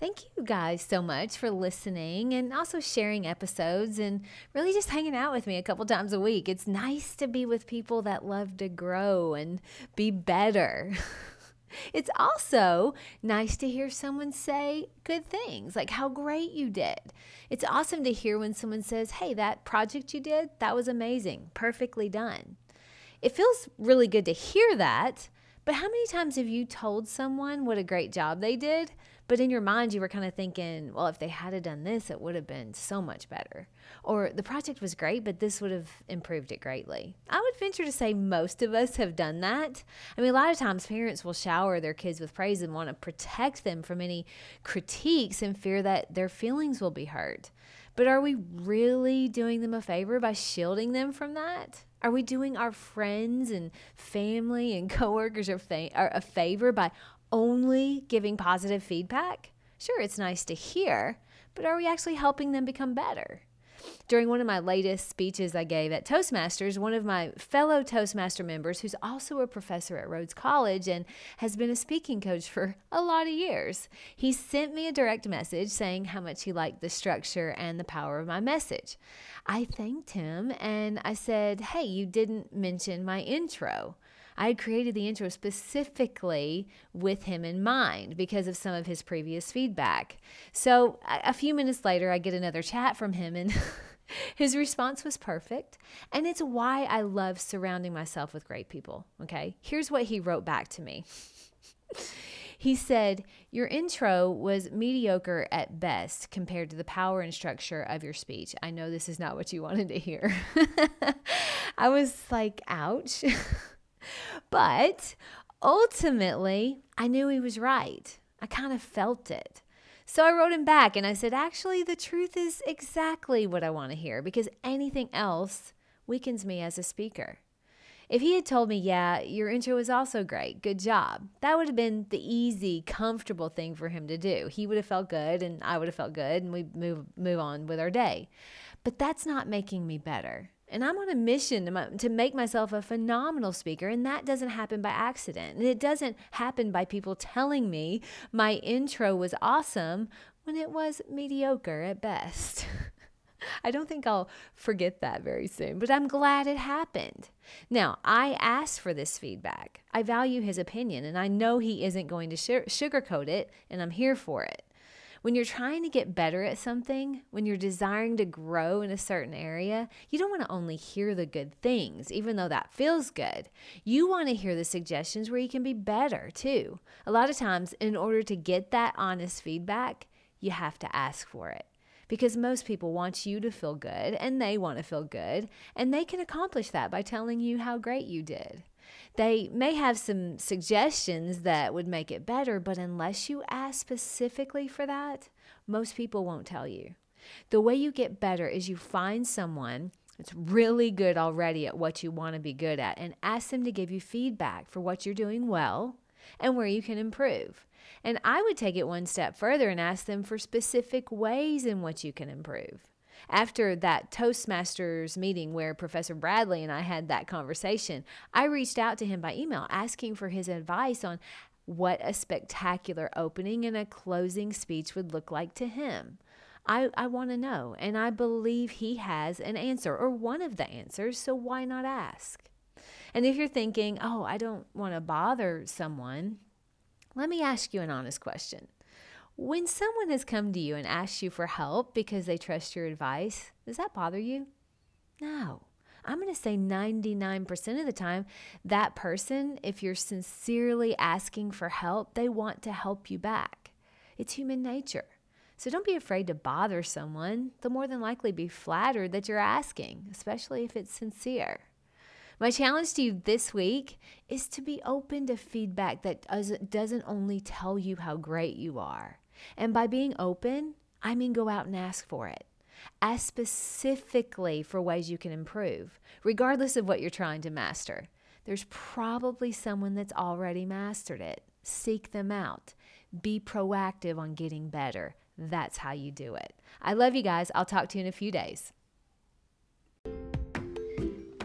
Thank you guys so much for listening and also sharing episodes and really just hanging out with me a couple times a week. It's nice to be with people that love to grow and be better. It's also nice to hear someone say good things, like how great you did. It's awesome to hear when someone says, Hey, that project you did, that was amazing, perfectly done. It feels really good to hear that, but how many times have you told someone what a great job they did, but in your mind, you were kind of thinking, well, if they had done this, it would have been so much better. Or the project was great, but this would have improved it greatly. I would venture to say most of us have done that. I mean, a lot of times parents will shower their kids with praise and want to protect them from any critiques and fear that their feelings will be hurt. But are we really doing them a favor by shielding them from that? Are we doing our friends and family and coworkers a favor by only giving positive feedback? Sure, it's nice to hear, but are we actually helping them become better? During one of my latest speeches I gave at Toastmasters, one of my fellow Toastmaster members, who's also a professor at Rhodes College and has been a speaking coach for a lot of years, he sent me a direct message saying how much he liked the structure and the power of my message. I thanked him and I said, Hey, you didn't mention my intro. I had created the intro specifically with him in mind because of some of his previous feedback. So a few minutes later, I get another chat from him, and his response was perfect. And it's why I love surrounding myself with great people. Okay. Here's what he wrote back to me. He said, Your intro was mediocre at best compared to the power and structure of your speech. I know this is not what you wanted to hear. I was like, ouch. But ultimately, I knew he was right. I kind of felt it. So I wrote him back and I said, actually, the truth is exactly what I want to hear because anything else weakens me as a speaker. If he had told me, yeah, your intro was also great, good job, that would have been the easy, comfortable thing for him to do. He would have felt good and I would have felt good and we'd move, move on with our day. But that's not making me better. And I'm on a mission to, to make myself a phenomenal speaker. And that doesn't happen by accident. And it doesn't happen by people telling me my intro was awesome when it was mediocre at best. I don't think I'll forget that very soon, but I'm glad it happened. Now, I asked for this feedback. I value his opinion, and I know he isn't going to sugarcoat it, and I'm here for it. When you're trying to get better at something, when you're desiring to grow in a certain area, you don't want to only hear the good things, even though that feels good. You want to hear the suggestions where you can be better too. A lot of times, in order to get that honest feedback, you have to ask for it because most people want you to feel good and they want to feel good, and they can accomplish that by telling you how great you did. They may have some suggestions that would make it better, but unless you ask specifically for that, most people won't tell you. The way you get better is you find someone that's really good already at what you want to be good at and ask them to give you feedback for what you're doing well and where you can improve. And I would take it one step further and ask them for specific ways in which you can improve after that Toastmasters meeting where Professor Bradley and I had that conversation, I reached out to him by email asking for his advice on what a spectacular opening and a closing speech would look like to him. I, I want to know, and I believe he has an answer or one of the answers, so why not ask? And if you're thinking, oh, I don't want to bother someone, let me ask you an honest question. When someone has come to you and asked you for help because they trust your advice, does that bother you? No. I'm going to say 99% of the time, that person, if you're sincerely asking for help, they want to help you back. It's human nature. So don't be afraid to bother someone. They'll more than likely be flattered that you're asking, especially if it's sincere. My challenge to you this week is to be open to feedback that doesn't only tell you how great you are, and by being open, I mean, go out and ask for it. Ask specifically for ways you can improve, regardless of what you're trying to master. There's probably someone that's already mastered it. Seek them out. Be proactive on getting better. That's how you do it. I love you guys. I'll talk to you in a few days.